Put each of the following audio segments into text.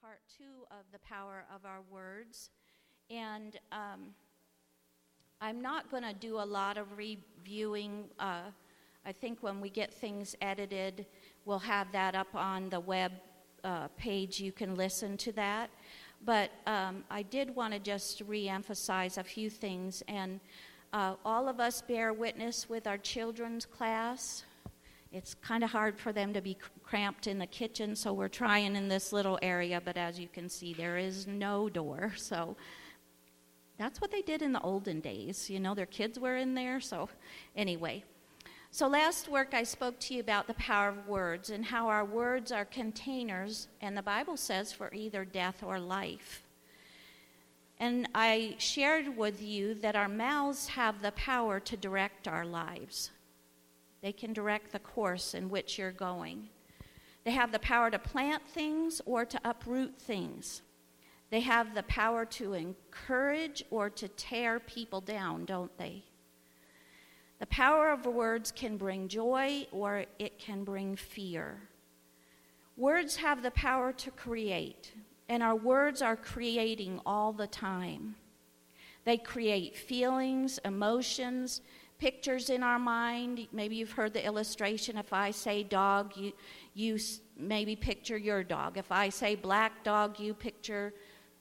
part two of the power of our words. And um, I'm not going to do a lot of reviewing. Uh, I think when we get things edited, we'll have that up on the web uh, page. You can listen to that. But um, I did want to just re emphasize a few things. And uh, all of us bear witness with our children's class. It's kind of hard for them to be cramped in the kitchen, so we're trying in this little area, but as you can see, there is no door. So that's what they did in the olden days. You know, their kids were in there, so anyway. So, last work I spoke to you about the power of words and how our words are containers, and the Bible says for either death or life. And I shared with you that our mouths have the power to direct our lives. They can direct the course in which you're going. They have the power to plant things or to uproot things. They have the power to encourage or to tear people down, don't they? The power of words can bring joy or it can bring fear. Words have the power to create, and our words are creating all the time. They create feelings, emotions, pictures in our mind. Maybe you've heard the illustration. If I say dog, you, you maybe picture your dog. If I say black dog, you picture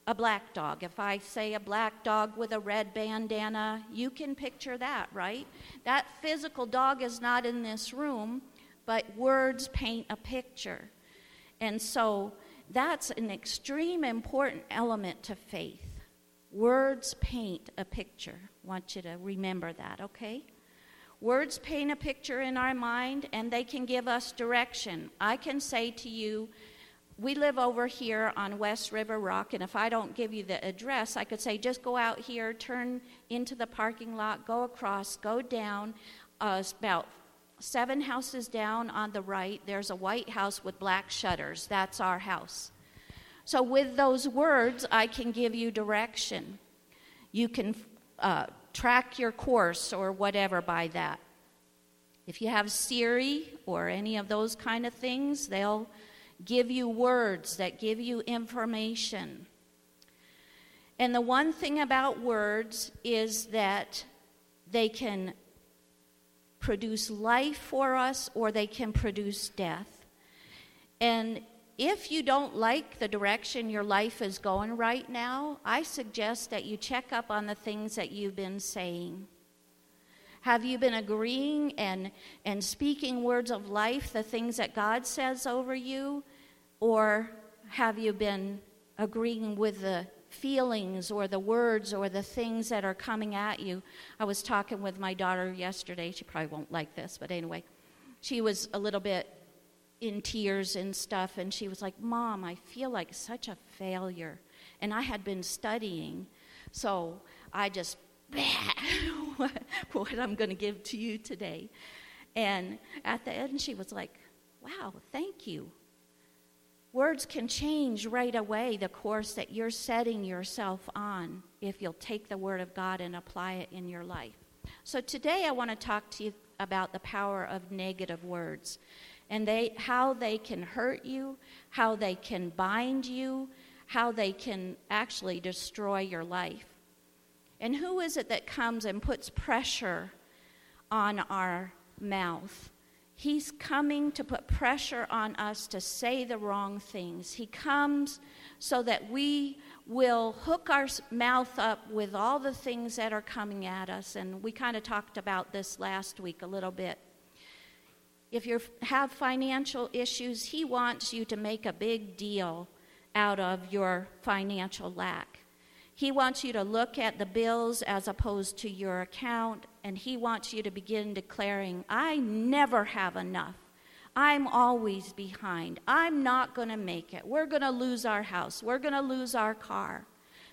a black dog. If I say a black dog with a red bandana, you can picture that, right? That physical dog is not in this room, but words paint a picture. And so that's an extreme important element to faith. Words paint a picture. Want you to remember that, okay? Words paint a picture in our mind and they can give us direction. I can say to you, we live over here on West River Rock, and if I don't give you the address, I could say just go out here, turn into the parking lot, go across, go down. Uh, about seven houses down on the right, there's a white house with black shutters. That's our house. So, with those words, I can give you direction. You can uh, track your course or whatever by that. If you have Siri or any of those kind of things, they'll give you words that give you information. And the one thing about words is that they can produce life for us or they can produce death. And if you don't like the direction your life is going right now, I suggest that you check up on the things that you've been saying. Have you been agreeing and, and speaking words of life, the things that God says over you? Or have you been agreeing with the feelings or the words or the things that are coming at you? I was talking with my daughter yesterday. She probably won't like this, but anyway, she was a little bit in tears and stuff. And she was like, Mom, I feel like such a failure. And I had been studying. So I just, what, what I'm going to give to you today. And at the end, she was like, Wow, thank you. Words can change right away the course that you're setting yourself on if you'll take the Word of God and apply it in your life. So today I want to talk to you about the power of negative words and they, how they can hurt you, how they can bind you, how they can actually destroy your life. And who is it that comes and puts pressure on our mouth? He's coming to put pressure on us to say the wrong things. He comes so that we will hook our mouth up with all the things that are coming at us. And we kind of talked about this last week a little bit. If you have financial issues, He wants you to make a big deal out of your financial lack. He wants you to look at the bills as opposed to your account, and He wants you to begin declaring, I never have enough. I'm always behind. I'm not going to make it. We're going to lose our house. We're going to lose our car.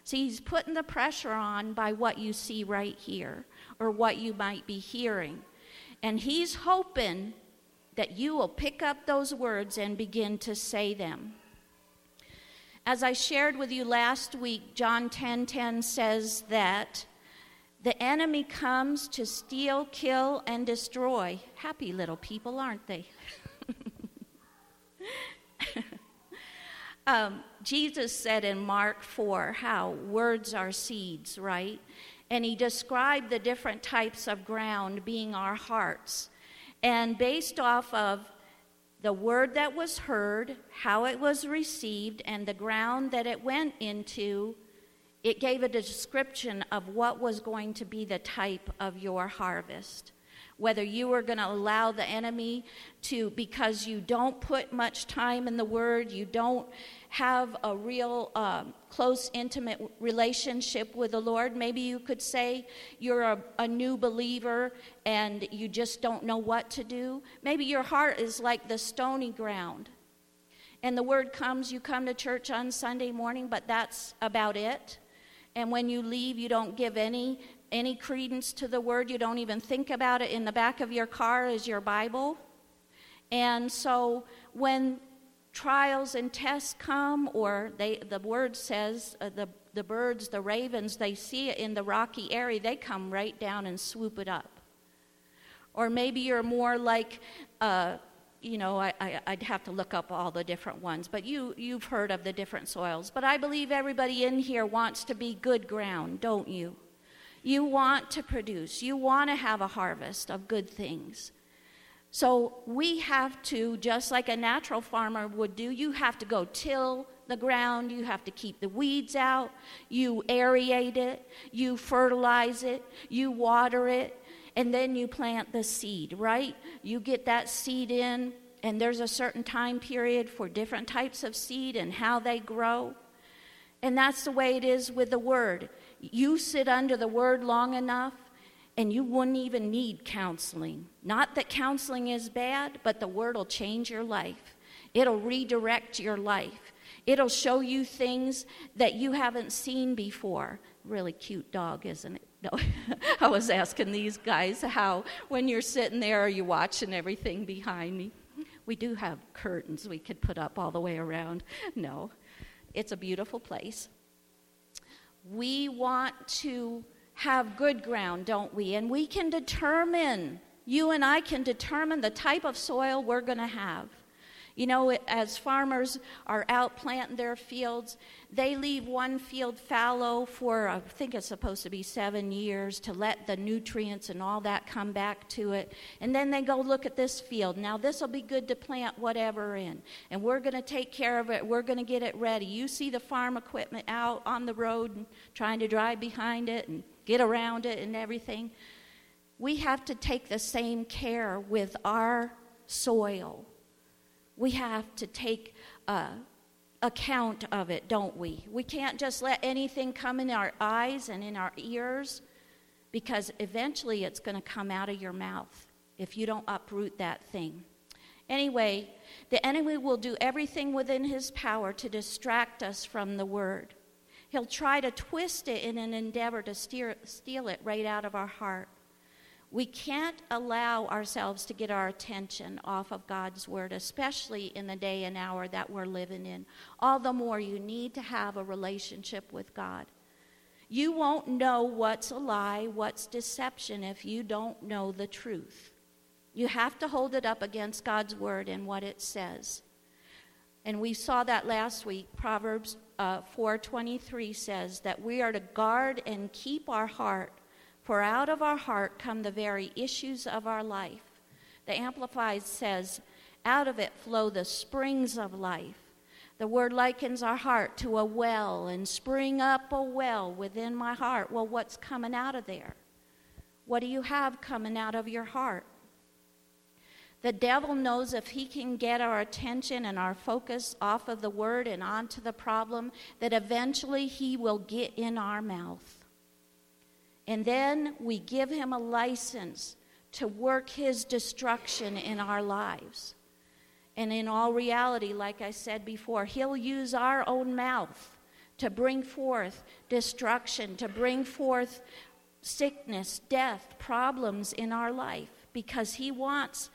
See, he's putting the pressure on by what you see right here or what you might be hearing. And he's hoping that you will pick up those words and begin to say them. As I shared with you last week, John 10:10 10, 10 says that the enemy comes to steal, kill and destroy. Happy little people, aren't they? Um, Jesus said in Mark 4 how words are seeds, right? And he described the different types of ground being our hearts. And based off of the word that was heard, how it was received, and the ground that it went into, it gave a description of what was going to be the type of your harvest whether you are going to allow the enemy to, because you don't put much time in the Word, you don't have a real um, close, intimate relationship with the Lord. Maybe you could say you're a, a new believer and you just don't know what to do. Maybe your heart is like the stony ground. And the word comes, you come to church on Sunday morning, but that's about it. And when you leave, you don't give any any credence to the word. You don't even think about it. In the back of your car is your Bible. And so when trials and tests come, or they, the word says uh, the, the birds, the ravens, they see it in the rocky area, they come right down and swoop it up. Or maybe you're more like, uh, you know, I, I, would have to look up all the different ones, but you, you've heard of the different soils. But I believe everybody in here wants to be good ground, don't you? You want to produce, you want to have a harvest of good things. So we have to, just like a natural farmer would do, you have to go till the ground, you have to keep the weeds out, you aerate it, you fertilize it, you water it, and then you plant the seed, right? You get that seed in, and there's a certain time period for different types of seed and how they grow. And that's the way it is with the word. You sit under the word long enough, and you wouldn't even need counseling. Not that counseling is bad, but the word will change your life. It'll redirect your life. It'll show you things that you haven't seen before. Really cute dog, isn't it? No, I was asking these guys how, when you're sitting there, are you watching everything behind me? We do have curtains we could put up all the way around. No, it's a beautiful place. We want to have good ground, don't we? And we can determine, you and I can determine the type of soil we're going to have. You know, as farmers are out planting their fields, they leave one field fallow for, I think it's supposed to be seven years to let the nutrients and all that come back to it. And then they go look at this field. Now, this will be good to plant whatever in. And we're going to take care of it. We're going to get it ready. You see the farm equipment out on the road and trying to drive behind it and get around it and everything. We have to take the same care with our soil we have to take uh, account of it, don't we? We can't just let anything come in our eyes and in our ears because eventually it's going to come out of your mouth if you don't uproot that thing. Anyway, the enemy will do everything within his power to distract us from the word. He'll try to twist it in an endeavor to steer, steal it right out of our heart. We can't allow ourselves to get our attention off of God's Word, especially in the day and hour that we're living in. All the more you need to have a relationship with God. You won't know what's a lie, what's deception, if you don't know the truth. You have to hold it up against God's Word and what it says. And we saw that last week. Proverbs uh, 4:23 says that we are to guard and keep our heart for out of our heart come the very issues of our life. The Amplified says, out of it flow the springs of life. The word likens our heart to a well and spring up a well within my heart. Well, what's coming out of there? What do you have coming out of your heart? The devil knows if he can get our attention and our focus off of the word and onto the problem, that eventually he will get in our mouth. And then we give him a license to work his destruction in our lives. And in all reality, like I said before, he'll use our own mouth to bring forth destruction, to bring forth sickness, death, problems in our life, because he wants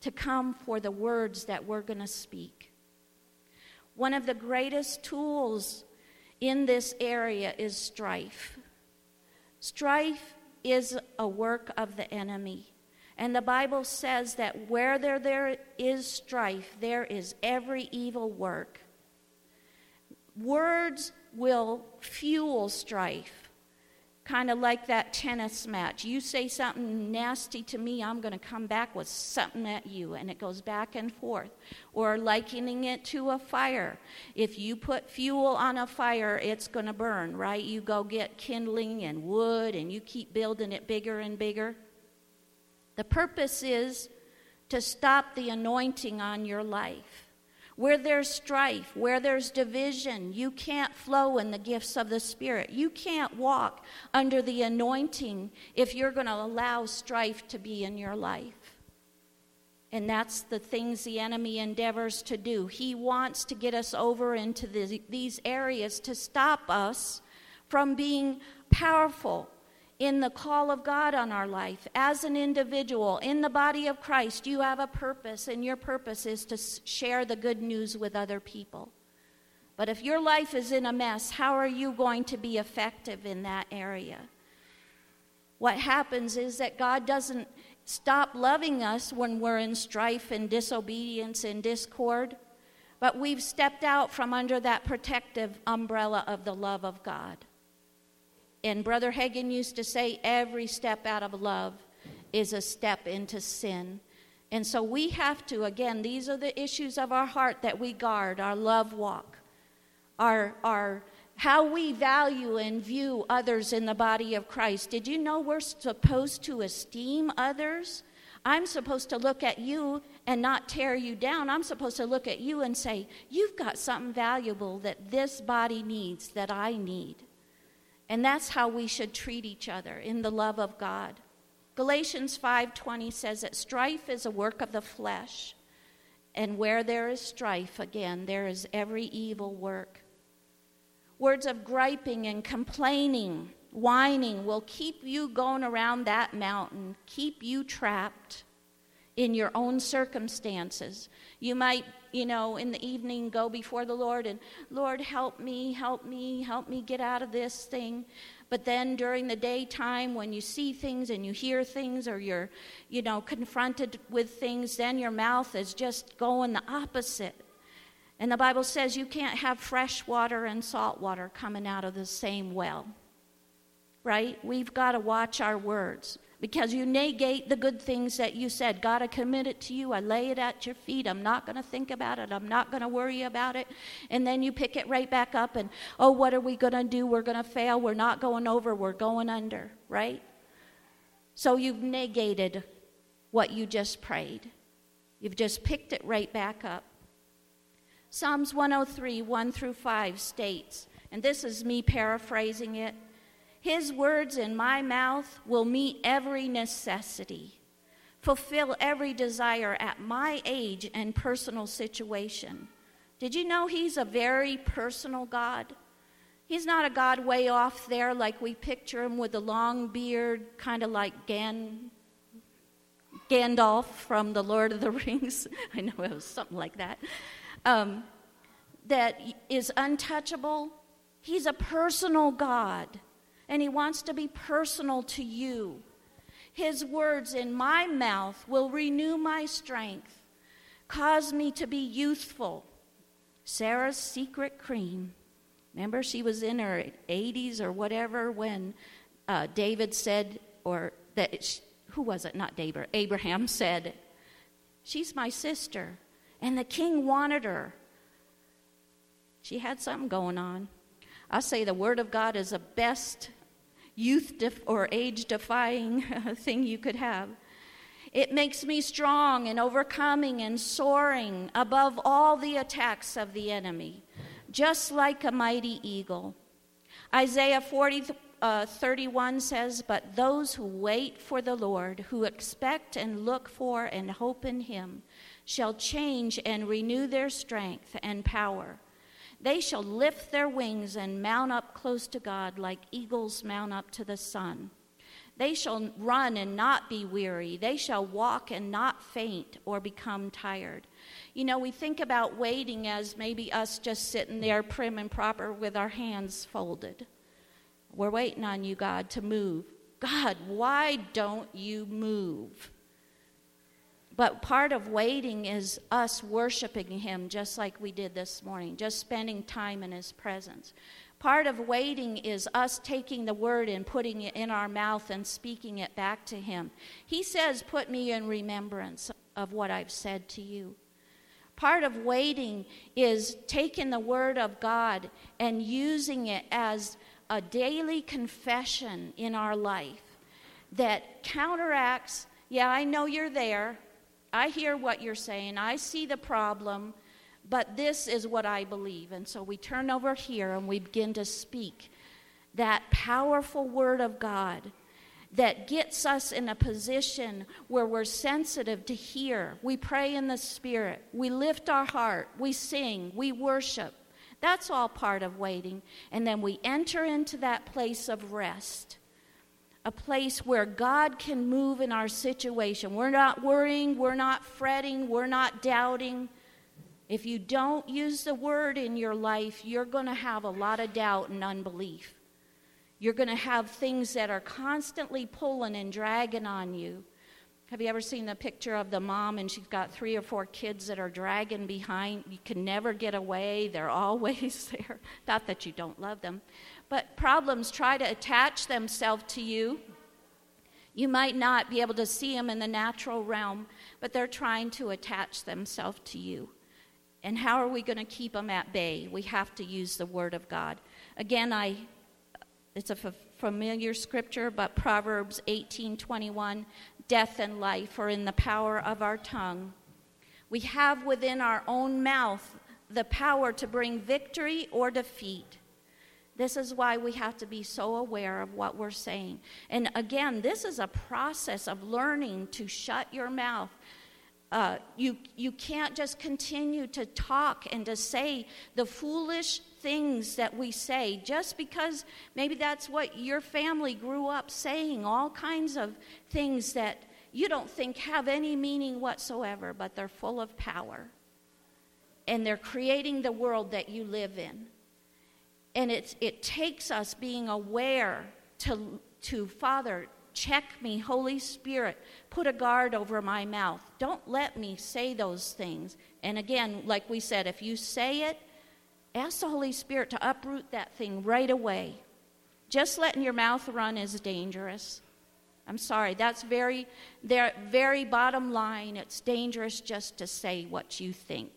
to come for the words that we're going to speak. One of the greatest tools in this area is strife. Strife is a work of the enemy. And the Bible says that where there, there is strife, there is every evil work. Words will fuel strife kind of like that tennis match. You say something nasty to me, I'm going to come back with something at you, and it goes back and forth. Or likening it to a fire. If you put fuel on a fire, it's going to burn, right? You go get kindling and wood, and you keep building it bigger and bigger. The purpose is to stop the anointing on your life. Where there's strife, where there's division, you can't flow in the gifts of the Spirit. You can't walk under the anointing if you're going to allow strife to be in your life. And that's the things the enemy endeavors to do. He wants to get us over into the, these areas to stop us from being powerful in the call of God on our life. As an individual in the body of Christ, you have a purpose, and your purpose is to share the good news with other people. But if your life is in a mess, how are you going to be effective in that area? What happens is that God doesn't stop loving us when we're in strife and disobedience and discord, but we've stepped out from under that protective umbrella of the love of God. And Brother Hagin used to say, every step out of love is a step into sin. And so we have to, again, these are the issues of our heart that we guard our love walk, our, our how we value and view others in the body of Christ. Did you know we're supposed to esteem others? I'm supposed to look at you and not tear you down. I'm supposed to look at you and say, You've got something valuable that this body needs, that I need. And that's how we should treat each other in the love of God. Galatians 5:20 says that strife is a work of the flesh, and where there is strife again there is every evil work. Words of griping and complaining, whining will keep you going around that mountain, keep you trapped in your own circumstances. You might you know, in the evening go before the Lord and, Lord, help me, help me, help me get out of this thing. But then during the daytime, when you see things and you hear things or you're, you know, confronted with things, then your mouth is just going the opposite. And the Bible says you can't have fresh water and salt water coming out of the same well. Right? We've got to watch our words because you negate the good things that you said. God, I commit it to you. I lay it at your feet. I'm not going to think about it. I'm not going to worry about it. And then you pick it right back up and, oh, what are we going to do? We're going to fail. We're not going over. We're going under, right? So you've negated what you just prayed. You've just picked it right back up. Psalms 103, 1 through 5 states, and this is me paraphrasing it his words in my mouth will meet every necessity, fulfill every desire at my age and personal situation. Did you know He's a very personal God? He's not a God way off there like we picture him with a long beard, kind of like Gan, Gandalf from The Lord of the Rings. I know it was something like that. Um, that is untouchable. He's a personal God and He wants to be personal to you. His words in my mouth will renew my strength, cause me to be youthful. Sarah's secret cream. Remember, she was in her 80s or whatever when uh, David said, or that, she, who was it? Not David. Abraham said, She's my sister. And the king wanted her. She had something going on. I say the Word of God is the best youth def- or age defying thing you could have. It makes me strong and overcoming and soaring above all the attacks of the enemy, just like a mighty eagle. Isaiah 40, uh, 31 says, But those who wait for the Lord, who expect and look for and hope in him, shall change and renew their strength and power. They shall lift their wings and mount up close to God like eagles mount up to the sun. They shall run and not be weary. They shall walk and not faint or become tired. You know, we think about waiting as maybe us just sitting there prim and proper with our hands folded. We're waiting on you, God, to move. God, why don't you move? But part of waiting is us worshiping Him just like we did this morning, just spending time in His presence. Part of waiting is us taking the word and putting it in our mouth and speaking it back to Him. He says, Put me in remembrance of what I've said to you. Part of waiting is taking the word of God and using it as a daily confession in our life that counteracts, yeah, I know you're there. I hear what you're saying. I see the problem, but this is what I believe. And so we turn over here and we begin to speak that powerful word of God that gets us in a position where we're sensitive to hear. We pray in the Spirit, we lift our heart, we sing, we worship. That's all part of waiting. And then we enter into that place of rest a place where God can move in our situation. We're not worrying, we're not fretting, we're not doubting. If you don't use the word in your life, you're going to have a lot of doubt and unbelief. You're going to have things that are constantly pulling and dragging on you. Have you ever seen the picture of the mom and she's got three or four kids that are dragging behind? You can never get away, they're always there. Not that you don't love them, but problems try to attach themselves to you. You might not be able to see them in the natural realm, but they're trying to attach themselves to you. And how are we going to keep them at bay? We have to use the Word of God. Again, I, it's a familiar scripture, but Proverbs 18:21, death and life are in the power of our tongue. We have within our own mouth the power to bring victory or defeat. This is why we have to be so aware of what we're saying. And again, this is a process of learning to shut your mouth. Uh, you, you can't just continue to talk and to say the foolish things that we say just because maybe that's what your family grew up saying, all kinds of things that you don't think have any meaning whatsoever, but they're full of power. And they're creating the world that you live in. And it's, it takes us being aware to, to, Father, check me, Holy Spirit, put a guard over my mouth. Don't let me say those things. And again, like we said, if you say it, ask the Holy Spirit to uproot that thing right away. Just letting your mouth run is dangerous. I'm sorry, that's very, very bottom line. It's dangerous just to say what you think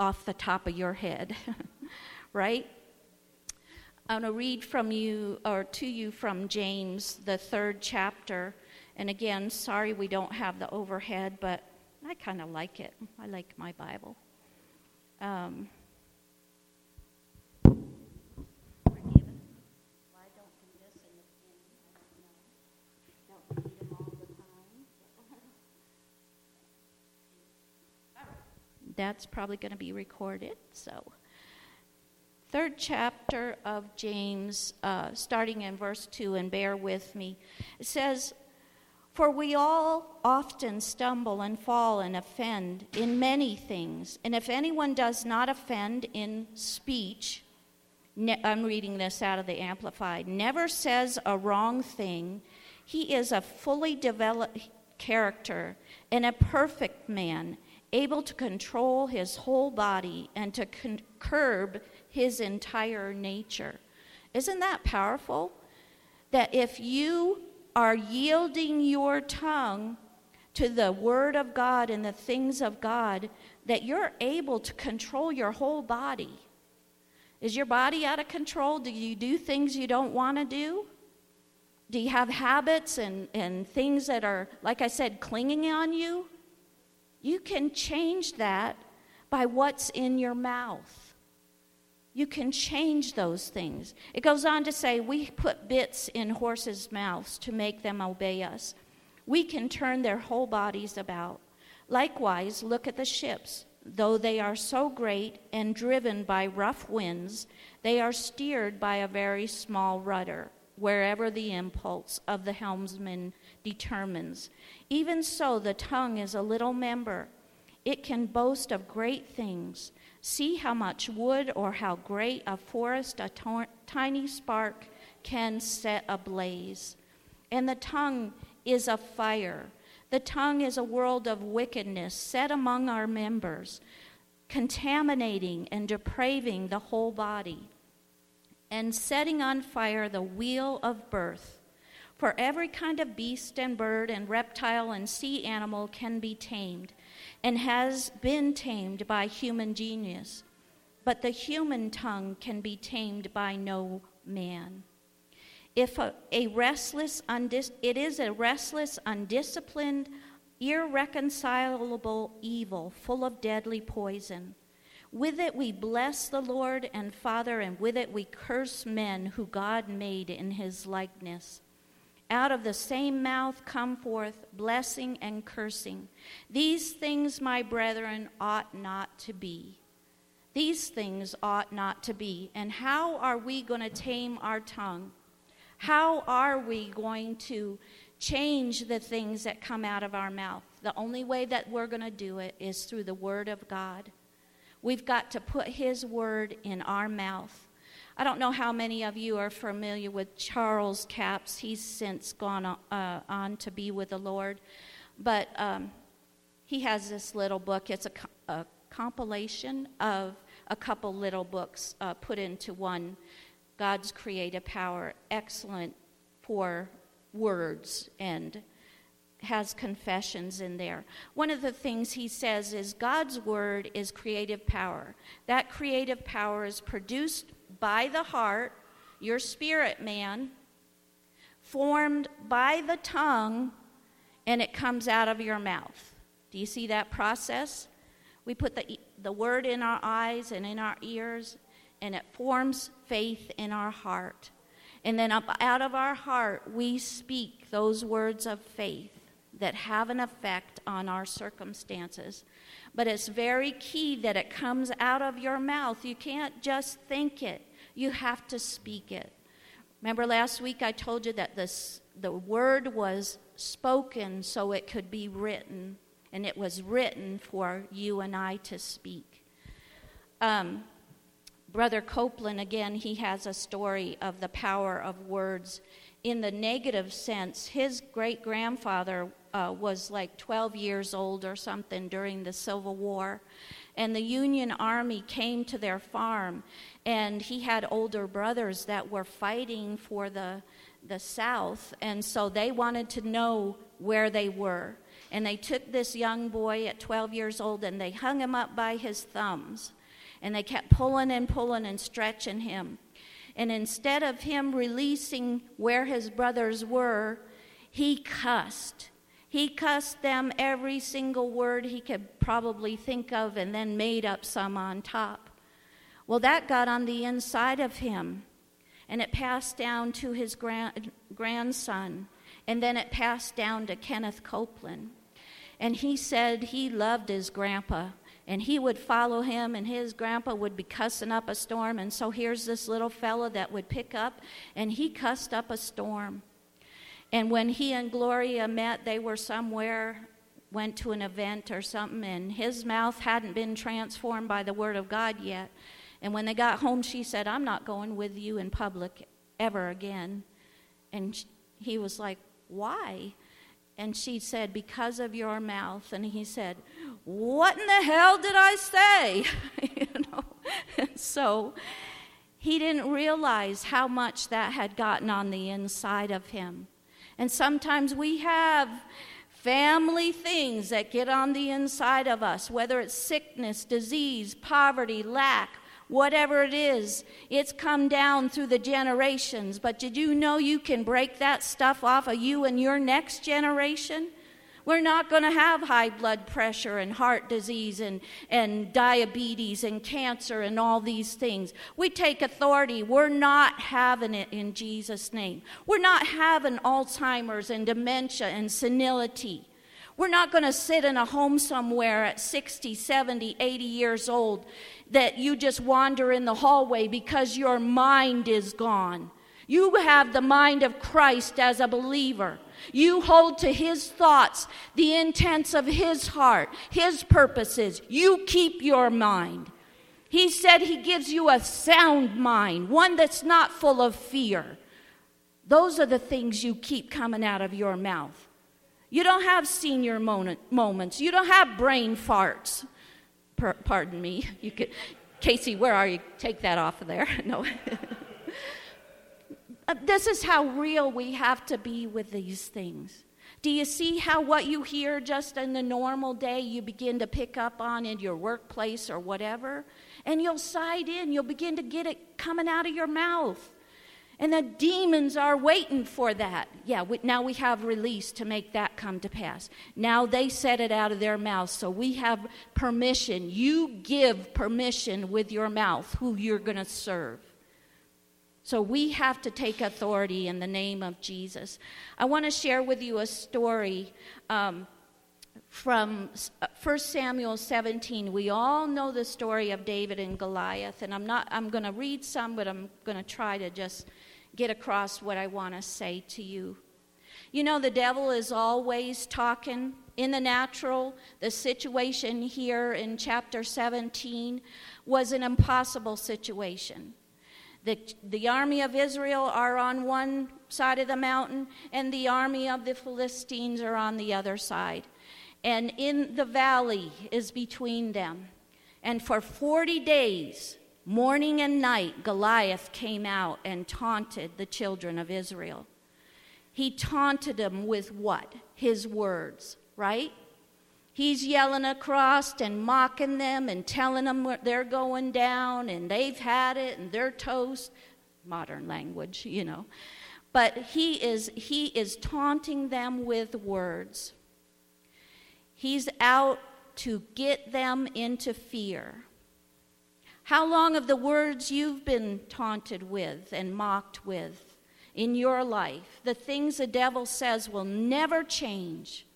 off the top of your head, right? I'm going to read from you or to you from James, the third chapter. And again, sorry we don't have the overhead, but I kind of like it. I like my Bible. Um, That's probably going to be recorded, so third chapter of James, uh, starting in verse 2, and bear with me. It says, For we all often stumble and fall and offend in many things. And if anyone does not offend in speech, ne- I'm reading this out of the Amplified, never says a wrong thing, he is a fully developed character and a perfect man, able to control his whole body and to con- curb his entire nature. Isn't that powerful? That if you are yielding your tongue to the Word of God and the things of God, that you're able to control your whole body. Is your body out of control? Do you do things you don't want to do? Do you have habits and, and things that are, like I said, clinging on you? You can change that by what's in your mouth. You can change those things. It goes on to say, We put bits in horses' mouths to make them obey us. We can turn their whole bodies about. Likewise, look at the ships. Though they are so great and driven by rough winds, they are steered by a very small rudder, wherever the impulse of the helmsman determines. Even so, the tongue is a little member. It can boast of great things. See how much wood or how great a forest a tiny spark can set ablaze. And the tongue is a fire, The tongue is a world of wickedness set among our members, contaminating and depraving the whole body, and setting on fire the wheel of birth. For every kind of beast and bird and reptile and sea animal can be tamed, and has been tamed by human genius. But the human tongue can be tamed by no man. If a, a restless, undis, it is a restless, undisciplined, irreconcilable evil full of deadly poison. With it we bless the Lord and Father, and with it we curse men who God made in his likeness. Out of the same mouth come forth blessing and cursing. These things, my brethren, ought not to be. These things ought not to be. And how are we going to tame our tongue? How are we going to change the things that come out of our mouth? The only way that we're going to do it is through the Word of God. We've got to put His Word in our mouth. I don't know how many of you are familiar with Charles Capps. He's since gone uh, on to be with the Lord. But um, he has this little book. It's a, a, compilation of a couple little books uh, put into one God's creative power, excellent for words and has confessions in there. One of the things he says is God's word is creative power. That creative power is produced by the heart, your spirit man, formed by the tongue, and it comes out of your mouth. Do you see that process? We put the, the word in our eyes and in our ears, and it forms faith in our heart. And then up out of our heart, we speak those words of faith that have an effect on our circumstances. But it's very key that it comes out of your mouth. You can't just think it, you have to speak it. Remember last week I told you that this, the word was spoken so it could be written, and it was written for you and I to speak. Um, Brother Copeland, again, he has a story of the power of words. In the negative sense, his great grandfather uh, was like 12 years old or something during the Civil War. And the Union Army came to their farm, and he had older brothers that were fighting for the, the South, and so they wanted to know where they were. And they took this young boy at 12 years old and they hung him up by his thumbs and they kept pulling and pulling and stretching him. And instead of him releasing where his brothers were, he cussed. He cussed them every single word he could probably think of and then made up some on top. Well, that got on the inside of him and it passed down to his grand, grandson and then it passed down to Kenneth Copeland. And he said he loved his grandpa and he would follow him and his grandpa would be cussing up a storm and so here's this little fella that would pick up and he cussed up a storm and when he and gloria met they were somewhere went to an event or something and his mouth hadn't been transformed by the word of god yet and when they got home she said i'm not going with you in public ever again and he was like why and she said, Because of your mouth. And he said, What in the hell did I say? you know? And so he didn't realize how much that had gotten on the inside of him. And sometimes we have family things that get on the inside of us, whether it's sickness, disease, poverty, lack, whatever it is, it's come down through the generations. But did you know you can break that stuff off of you and your next generation? We're not going to have high blood pressure and heart disease and, and diabetes and cancer and all these things. We take authority. We're not having it in Jesus' name. We're not having Alzheimer's and dementia and senility. We're not going to sit in a home somewhere at 60, 70, 80 years old that you just wander in the hallway because your mind is gone. You have the mind of Christ as a believer. You hold to his thoughts, the intents of his heart, his purposes. You keep your mind. He said he gives you a sound mind, one that's not full of fear. Those are the things you keep coming out of your mouth. You don't have senior moment, moments. You don't have brain farts. Per, pardon me. You could, Casey, where are you? Take that off of there. No. Uh, this is how real we have to be with these things. Do you see how what you hear just in the normal day you begin to pick up on in your workplace or whatever? And you'll side in, you'll begin to get it coming out of your mouth. And the demons are waiting for that. Yeah, we, now we have release to make that come to pass. Now they said it out of their mouth, so we have permission. You give permission with your mouth who you're going to serve. So we have to take authority in the name of Jesus. I want to share with you a story um, from 1 Samuel 17. We all know the story of David and Goliath, and I'm not. I'm going to read some, but I'm going to try to just get across what I want to say to you. You know, the devil is always talking in the natural. The situation here in chapter 17 was an impossible situation. The, the army of Israel are on one side of the mountain, and the army of the Philistines are on the other side. And in the valley is between them. And for 40 days, Morning and night, Goliath came out and taunted the children of Israel. He taunted them with what? His words, right? He's yelling across and mocking them and telling them they're going down and they've had it and they're toast. Modern language, you know. But he is, he is taunting them with words. He's out to get them into fear. How long have the words you've been taunted with and mocked with in your life, the things the devil says will never change,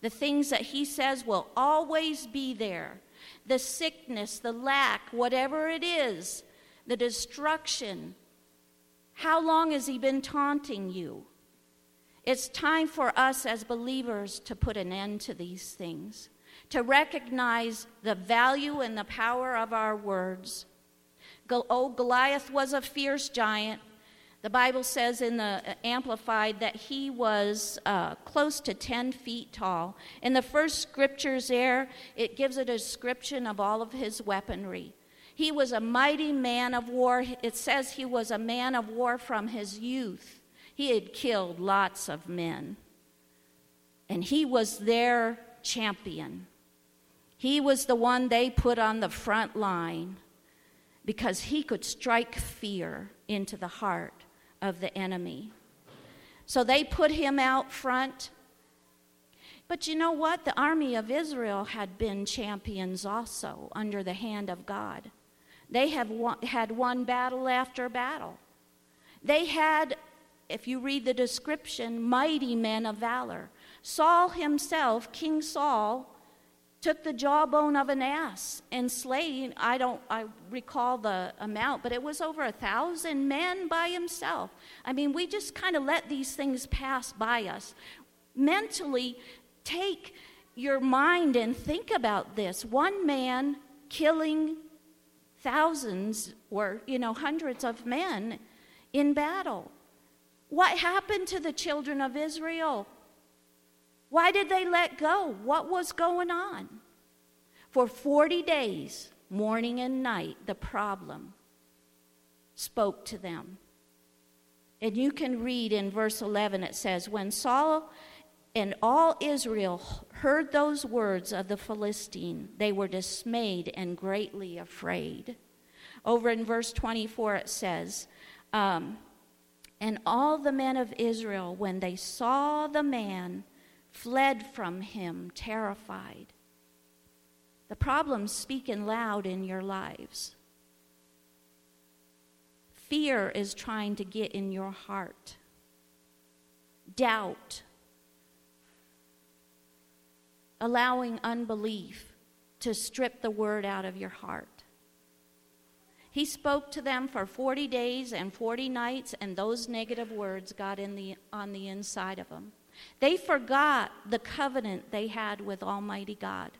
the things that he says will always be there, the sickness, the lack, whatever it is, the destruction, how long has he been taunting you? It's time for us as believers to put an end to these things to recognize the value and the power of our words. Oh, Goliath was a fierce giant. The Bible says in the uh, Amplified that he was uh, close to 10 feet tall. In the first scriptures there, it gives a description of all of his weaponry. He was a mighty man of war. It says he was a man of war from his youth. He had killed lots of men. And he was their champion. He was the one they put on the front line because he could strike fear into the heart of the enemy. So they put him out front. But you know what? The army of Israel had been champions also under the hand of God. They have won, had won battle after battle. They had, if you read the description, mighty men of valor. Saul himself, King Saul, took the jawbone of an ass and slaying i don't i recall the amount but it was over a thousand men by himself. I mean we just kind of let these things pass by us. Mentally take your mind and think about this. One man killing thousands or you know hundreds of men in battle. What happened to the children of israel why did they let go? What was going on? For 40 days, morning and night, the problem spoke to them. And you can read in verse 11, it says, When Saul and all Israel heard those words of the Philistine, they were dismayed and greatly afraid. Over in verse 24, it says, um, And all the men of Israel, when they saw the man, fled from him terrified. The problem's speaking loud in your lives. Fear is trying to get in your heart. Doubt. Allowing unbelief to strip the word out of your heart. He spoke to them for 40 days and 40 nights, and those negative words got in the, on the inside of them. They forgot the covenant they had with Almighty God.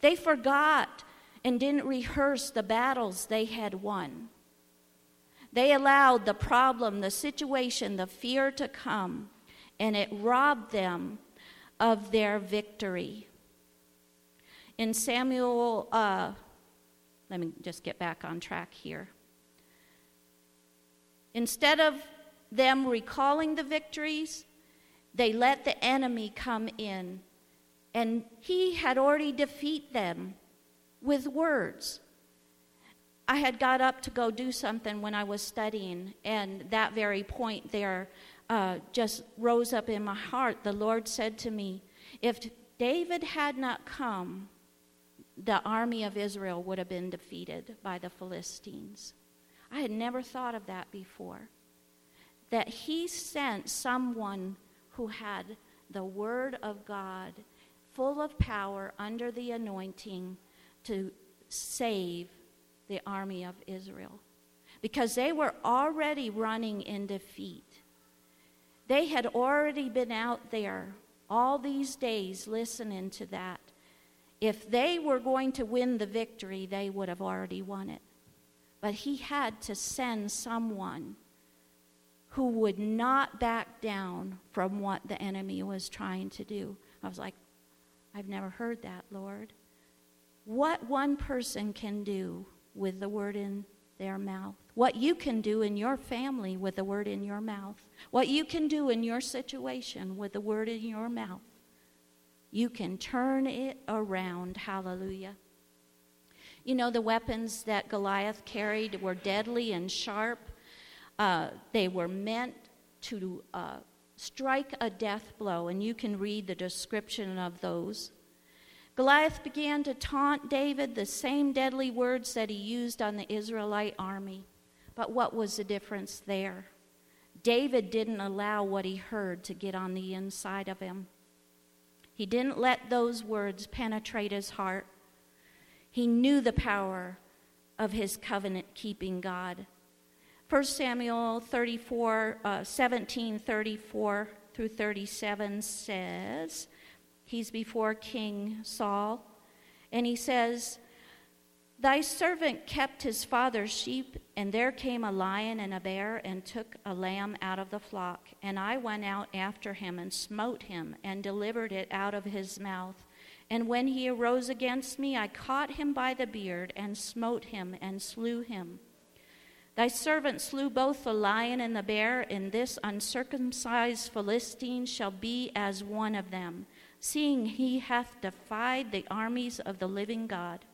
They forgot and didn't rehearse the battles they had won. They allowed the problem, the situation, the fear to come, and it robbed them of their victory. In Samuel, uh, let me just get back on track here. Instead of them recalling the victories, they let the enemy come in. And he had already defeated them with words. I had got up to go do something when I was studying, and that very point there uh, just rose up in my heart. The Lord said to me, If David had not come, the army of Israel would have been defeated by the Philistines. I had never thought of that before. That he sent someone who had the Word of God, full of power, under the anointing, to save the army of Israel. Because they were already running in defeat. They had already been out there all these days listening to that. If they were going to win the victory, they would have already won it. But he had to send someone who would not back down from what the enemy was trying to do. I was like, I've never heard that, Lord. What one person can do with the word in their mouth, what you can do in your family with the word in your mouth, what you can do in your situation with the word in your mouth. You can turn it around. Hallelujah. You know, the weapons that Goliath carried were deadly and sharp. Uh, they were meant to uh, strike a death blow, and you can read the description of those. Goliath began to taunt David the same deadly words that he used on the Israelite army. But what was the difference there? David didn't allow what he heard to get on the inside of him. He didn't let those words penetrate his heart. He knew the power of his covenant keeping God. 1 Samuel 34, uh, 17, 34 through 37 says, He's before King Saul, and he says, Thy servant kept his father's sheep, and there came a lion and a bear and took a lamb out of the flock. And I went out after him and smote him and delivered it out of his mouth. And when he arose against me, I caught him by the beard and smote him and slew him. Thy servant slew both the lion and the bear, and this uncircumcised Philistine shall be as one of them, seeing he hath defied the armies of the living God.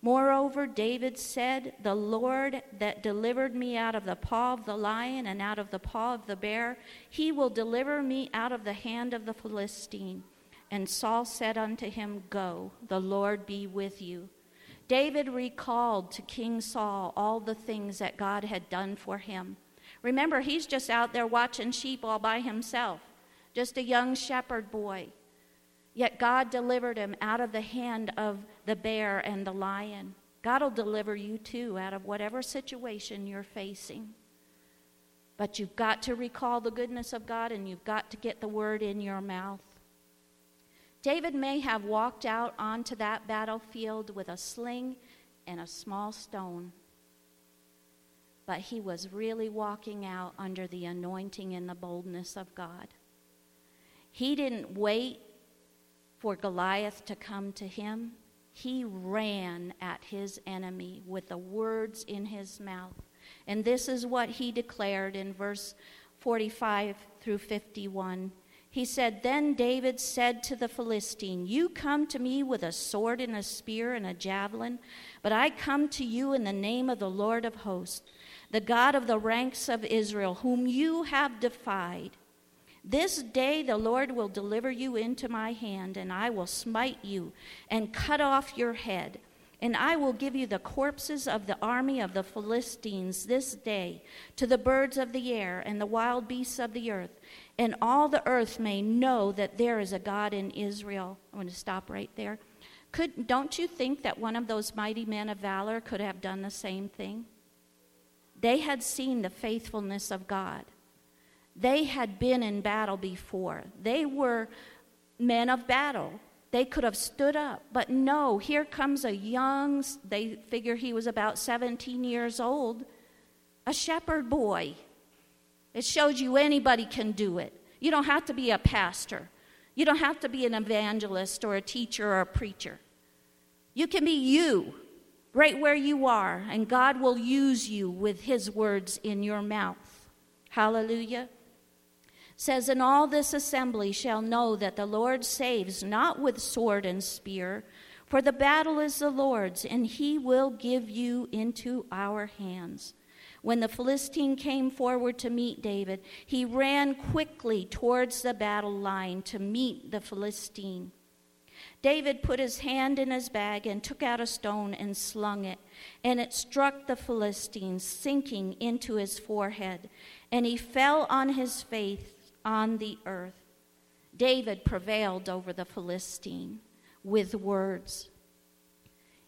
Moreover, David said, The Lord that delivered me out of the paw of the lion and out of the paw of the bear, he will deliver me out of the hand of the Philistine. And Saul said unto him, Go, the Lord be with you. David recalled to King Saul all the things that God had done for him. Remember, he's just out there watching sheep all by himself, just a young shepherd boy. Yet God delivered him out of the hand of the bear and the lion. God will deliver you too out of whatever situation you're facing. But you've got to recall the goodness of God and you've got to get the word in your mouth. David may have walked out onto that battlefield with a sling and a small stone, but he was really walking out under the anointing and the boldness of God. He didn't wait for Goliath to come to him. He ran at his enemy with the words in his mouth. And this is what he declared in verse 45 through 51. He said, Then David said to the Philistine, You come to me with a sword and a spear and a javelin, but I come to you in the name of the Lord of hosts, the God of the ranks of Israel, whom you have defied. This day the Lord will deliver you into my hand, and I will smite you and cut off your head. And I will give you the corpses of the army of the Philistines this day to the birds of the air and the wild beasts of the earth and all the earth may know that there is a God in Israel. I'm going to stop right there. Could, don't you think that one of those mighty men of valor could have done the same thing? They had seen the faithfulness of God. They had been in battle before. They were men of battle. They could have stood up. But no, here comes a young, they figure he was about 17 years old, a shepherd boy it shows you anybody can do it. You don't have to be a pastor. You don't have to be an evangelist or a teacher or a preacher. You can be you right where you are, and God will use you with His words in your mouth. Hallelujah. Says, And all this assembly shall know that the Lord saves not with sword and spear, for the battle is the Lord's, and He will give you into our hands. When the Philistine came forward to meet David, he ran quickly towards the battle line to meet the Philistine. David put his hand in his bag and took out a stone and slung it, and it struck the Philistine, sinking into his forehead, and he fell on his face on the earth. David prevailed over the Philistine with words.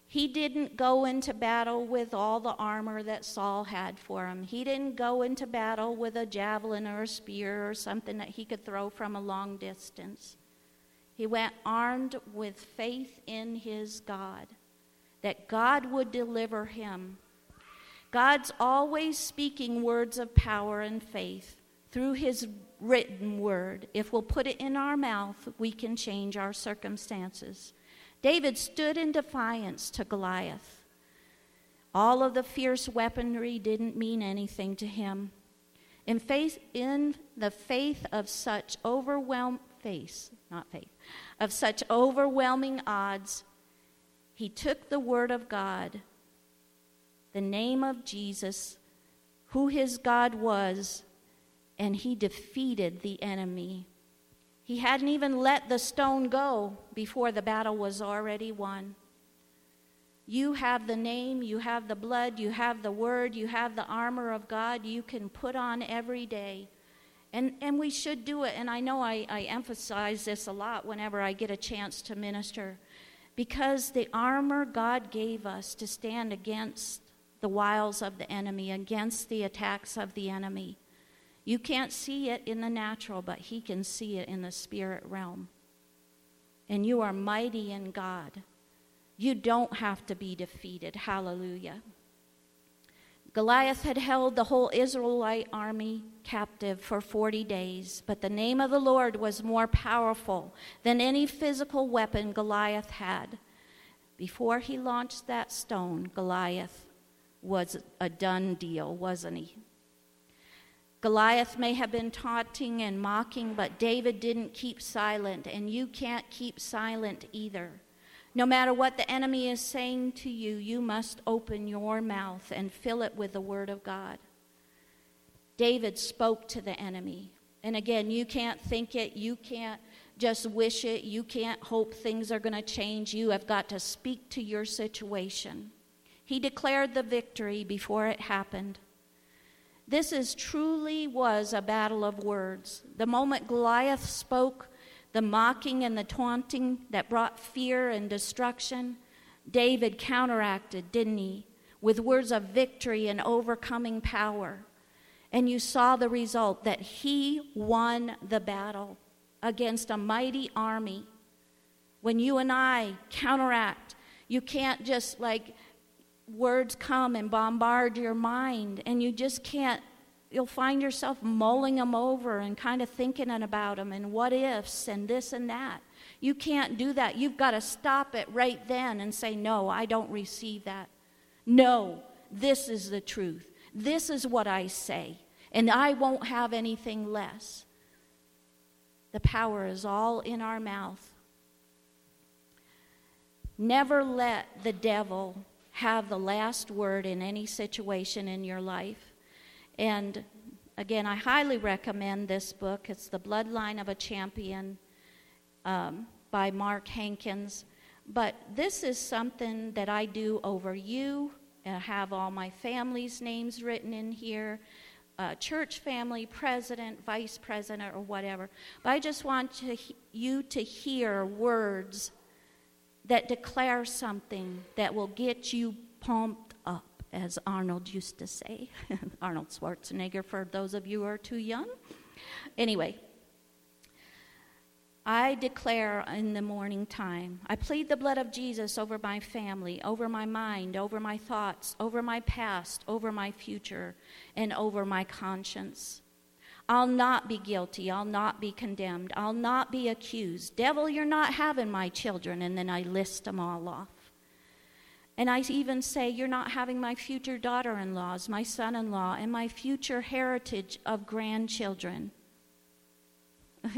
He didn't go into battle with all the armor that Saul had for him. He didn't go into battle with a javelin or a spear or something that he could throw from a long distance. He went armed with faith in his God, that God would deliver him. God's always speaking words of power and faith through his written word. If we'll put it in our mouth, we can change our circumstances. David stood in defiance to Goliath. All of the fierce weaponry didn't mean anything to him. In, faith, in the faith of such overwhelmed face, not faith, of such overwhelming odds, he took the word of God, the name of Jesus, who his God was, and he defeated the enemy. He hadn't even let the stone go before the battle was already won. You have the name, you have the blood, you have the word, you have the armor of God you can put on every day. And, and we should do it. And I know I, I emphasize this a lot whenever I get a chance to minister. Because the armor God gave us to stand against the wiles of the enemy, against the attacks of the enemy. You can't see it in the natural, but He can see it in the spirit realm. And you are mighty in God. You don't have to be defeated. Hallelujah. Goliath had held the whole Israelite army captive for 40 days, but the name of the Lord was more powerful than any physical weapon Goliath had. Before he launched that stone, Goliath was a done deal, wasn't he? Goliath may have been taunting and mocking, but David didn't keep silent, and you can't keep silent either. No matter what the enemy is saying to you, you must open your mouth and fill it with the word of God. David spoke to the enemy. And again, you can't think it, you can't just wish it, you can't hope things are going to change. You have got to speak to your situation. He declared the victory before it happened. This is truly was a battle of words. The moment Goliath spoke, the mocking and the taunting that brought fear and destruction, David counteracted, didn't he? With words of victory and overcoming power. And you saw the result that he won the battle against a mighty army. When you and I counteract, you can't just like words come and bombard your mind, and you just can't you'll find yourself mulling them over and kind of thinking about them and what ifs and this and that. You can't do that. You've got to stop it right then and say, No, I don't receive that. No, this is the truth. This is what I say, and I won't have anything less. The power is all in our mouth. Never let the devil have the last word in any situation in your life. And again, I highly recommend this book. It's The Bloodline of a Champion um, by Mark Hankins. But this is something that I do over you. I have all my family's names written in here uh, church family, president, vice president, or whatever. But I just want to, you to hear words that declare something that will get you pumped up, as Arnold used to say. Arnold Schwarzenegger, for those of you who are too young. Anyway, I declare in the morning time, I plead the blood of Jesus over my family, over my mind, over my thoughts, over my past, over my future, and over my conscience. I'll not be guilty. I'll not be condemned. I'll not be accused. Devil, you're not having my children. And then I list them all off. And I even say, You're not having my future daughter in laws, my son in law, and my future heritage of grandchildren.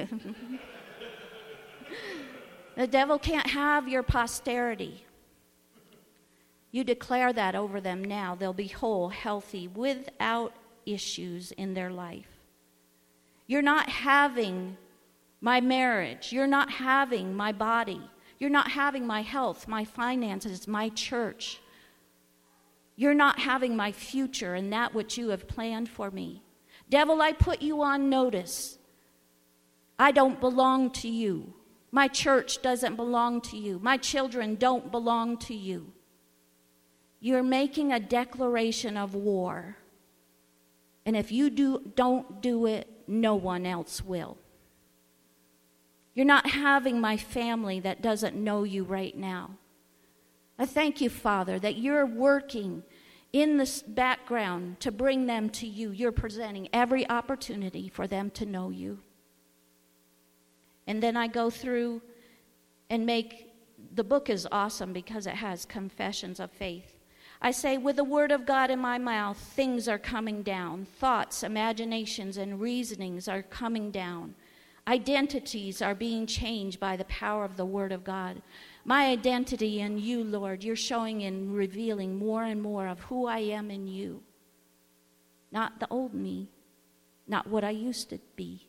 the devil can't have your posterity. You declare that over them now. They'll be whole, healthy, without issues in their life. You're not having my marriage. You're not having my body. You're not having my health, my finances, my church. You're not having my future and that which you have planned for me. Devil, I put you on notice. I don't belong to you. My church doesn't belong to you. My children don't belong to you. You're making a declaration of war. And if you do, don't do it, no one else will. You're not having my family that doesn't know you right now. I thank you, Father, that you're working in the background to bring them to you. You're presenting every opportunity for them to know you. And then I go through and make the book is awesome because it has confessions of faith. I say, with the word of God in my mouth, things are coming down. Thoughts, imaginations, and reasonings are coming down. Identities are being changed by the power of the word of God. My identity in you, Lord, you're showing and revealing more and more of who I am in you. Not the old me, not what I used to be.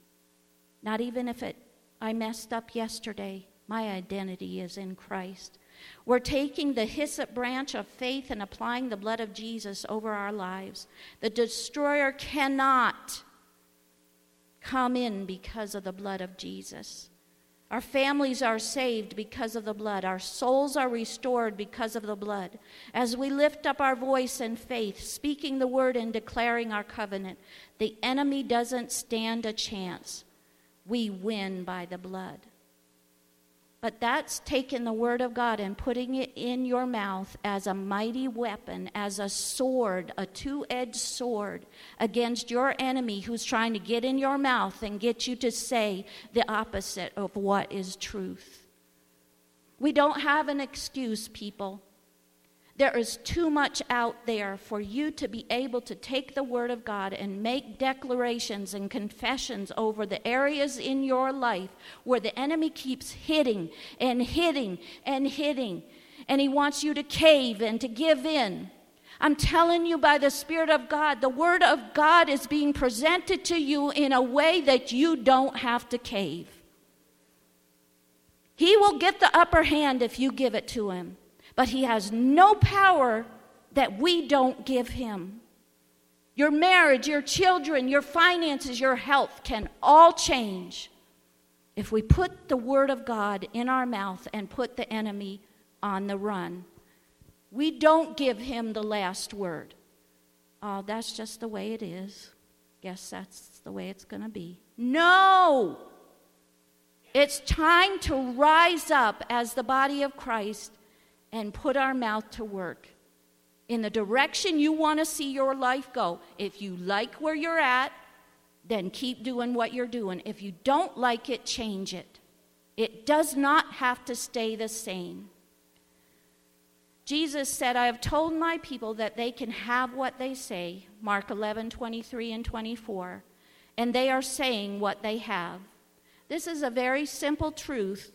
Not even if it I messed up yesterday. My identity is in Christ. We're taking the hyssop branch of faith and applying the blood of Jesus over our lives. The destroyer cannot come in because of the blood of Jesus. Our families are saved because of the blood. Our souls are restored because of the blood. As we lift up our voice in faith, speaking the word and declaring our covenant, the enemy doesn't stand a chance. We win by the blood. But that's taking the word of God and putting it in your mouth as a mighty weapon, as a sword, a two edged sword against your enemy who's trying to get in your mouth and get you to say the opposite of what is truth. We don't have an excuse, people. There is too much out there for you to be able to take the Word of God and make declarations and confessions over the areas in your life where the enemy keeps hitting and hitting and hitting. And he wants you to cave and to give in. I'm telling you by the Spirit of God, the Word of God is being presented to you in a way that you don't have to cave. He will get the upper hand if you give it to him but he has no power that we don't give him. Your marriage, your children, your finances, your health can all change if we put the word of God in our mouth and put the enemy on the run. We don't give him the last word. Oh, that's just the way it is. Guess that's the way it's going to be. No! It's time to rise up as the body of Christ and put our mouth to work in the direction you want to see your life go. If you like where you're at, then keep doing what you're doing. If you don't like it, change it. It does not have to stay the same. Jesus said, I have told my people that they can have what they say, Mark 11, 23 and 24, and they are saying what they have. This is a very simple truth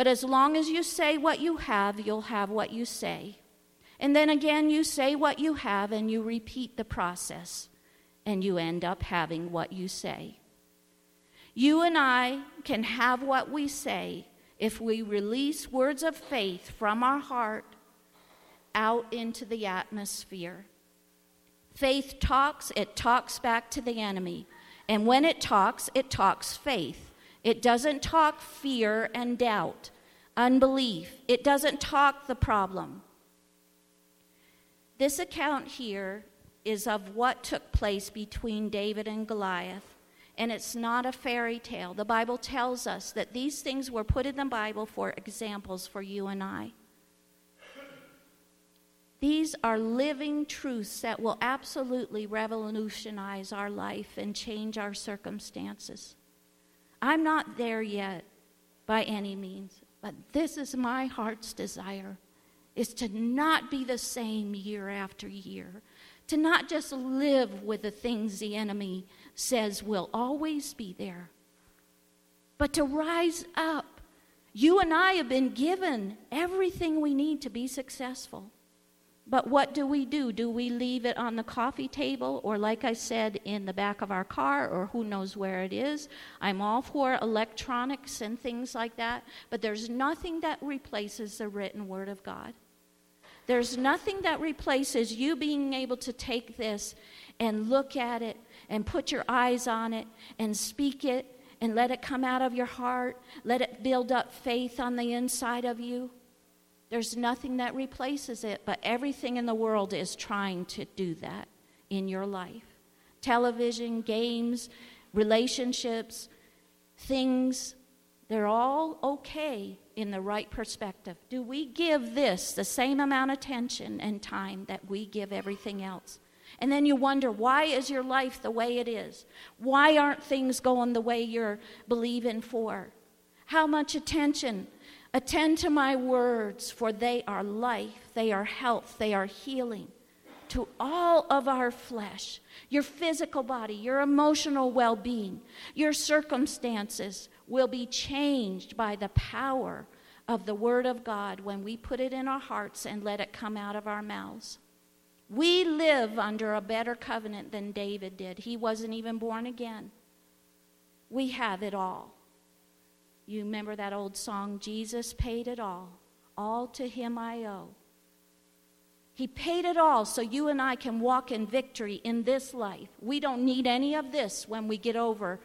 but as long as you say what you have, you'll have what you say. And then again, you say what you have and you repeat the process, and you end up having what you say. You and I can have what we say if we release words of faith from our heart out into the atmosphere. Faith talks, it talks back to the enemy. And when it talks, it talks faith. It doesn't talk fear and doubt, unbelief. It doesn't talk the problem. This account here is of what took place between David and Goliath, and it's not a fairy tale. The Bible tells us that these things were put in the Bible for examples for you and I. These are living truths that will absolutely revolutionize our life and change our circumstances. I'm not there yet by any means, but this is my heart's desire is to not be the same year after year, to not just live with the things the enemy says will always be there, but to rise up. You and I have been given everything we need to be successful. But what do we do? Do we leave it on the coffee table or, like I said, in the back of our car or who knows where it is? I'm all for electronics and things like that, but there's nothing that replaces the written word of God. There's nothing that replaces you being able to take this and look at it and put your eyes on it and speak it and let it come out of your heart. Let it build up faith on the inside of you. There's nothing that replaces it, but everything in the world is trying to do that in your life television, games, relationships, things, they're all okay in the right perspective. Do we give this the same amount of attention and time that we give everything else? And then you wonder, why is your life the way it is? Why aren't things going the way you're believing for? How much attention Attend to my words, for they are life, they are health, they are healing to all of our flesh, your physical body, your emotional well being, your circumstances will be changed by the power of the Word of God when we put it in our hearts and let it come out of our mouths. We live under a better covenant than David did. He wasn't even born again. We have it all. You remember that old song, Jesus paid it all. All to him I owe. He paid it all so you and I can walk in victory in this life. We don't need any of this when we get over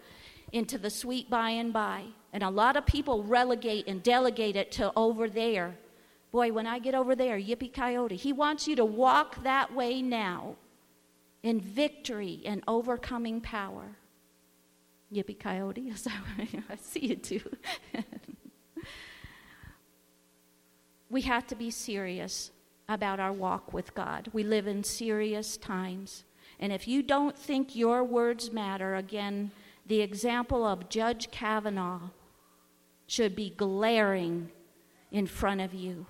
into the sweet by and by. And a lot of people relegate and delegate it to over there. Boy, when I get over there, yippee coyote. He wants you to walk that way now in victory and overcoming power. Yippee Coyote. I see you too. we have to be serious about our walk with God. We live in serious times. And if you don't think your words matter, again, the example of Judge Kavanaugh should be glaring in front of you.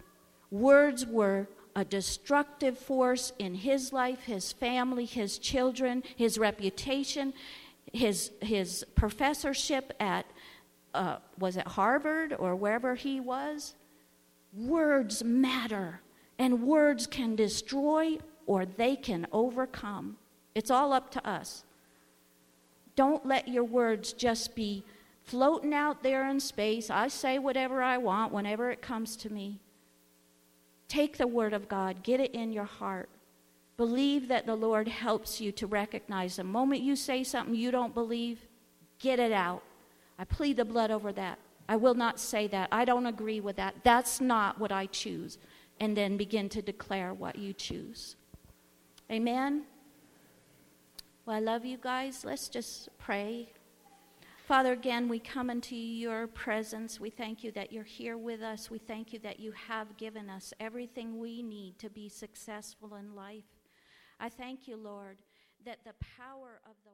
Words were a destructive force in his life, his family, his children, his reputation, his, his professorship at, uh, was it Harvard or wherever he was? Words matter, and words can destroy or they can overcome. It's all up to us. Don't let your words just be floating out there in space. I say whatever I want whenever it comes to me. Take the Word of God, get it in your heart, Believe that the Lord helps you to recognize the moment you say something you don't believe, get it out. I plead the blood over that. I will not say that. I don't agree with that. That's not what I choose. And then begin to declare what you choose. Amen. Well, I love you guys. Let's just pray. Father, again, we come into your presence. We thank you that you're here with us. We thank you that you have given us everything we need to be successful in life. I thank you, Lord, that the power of the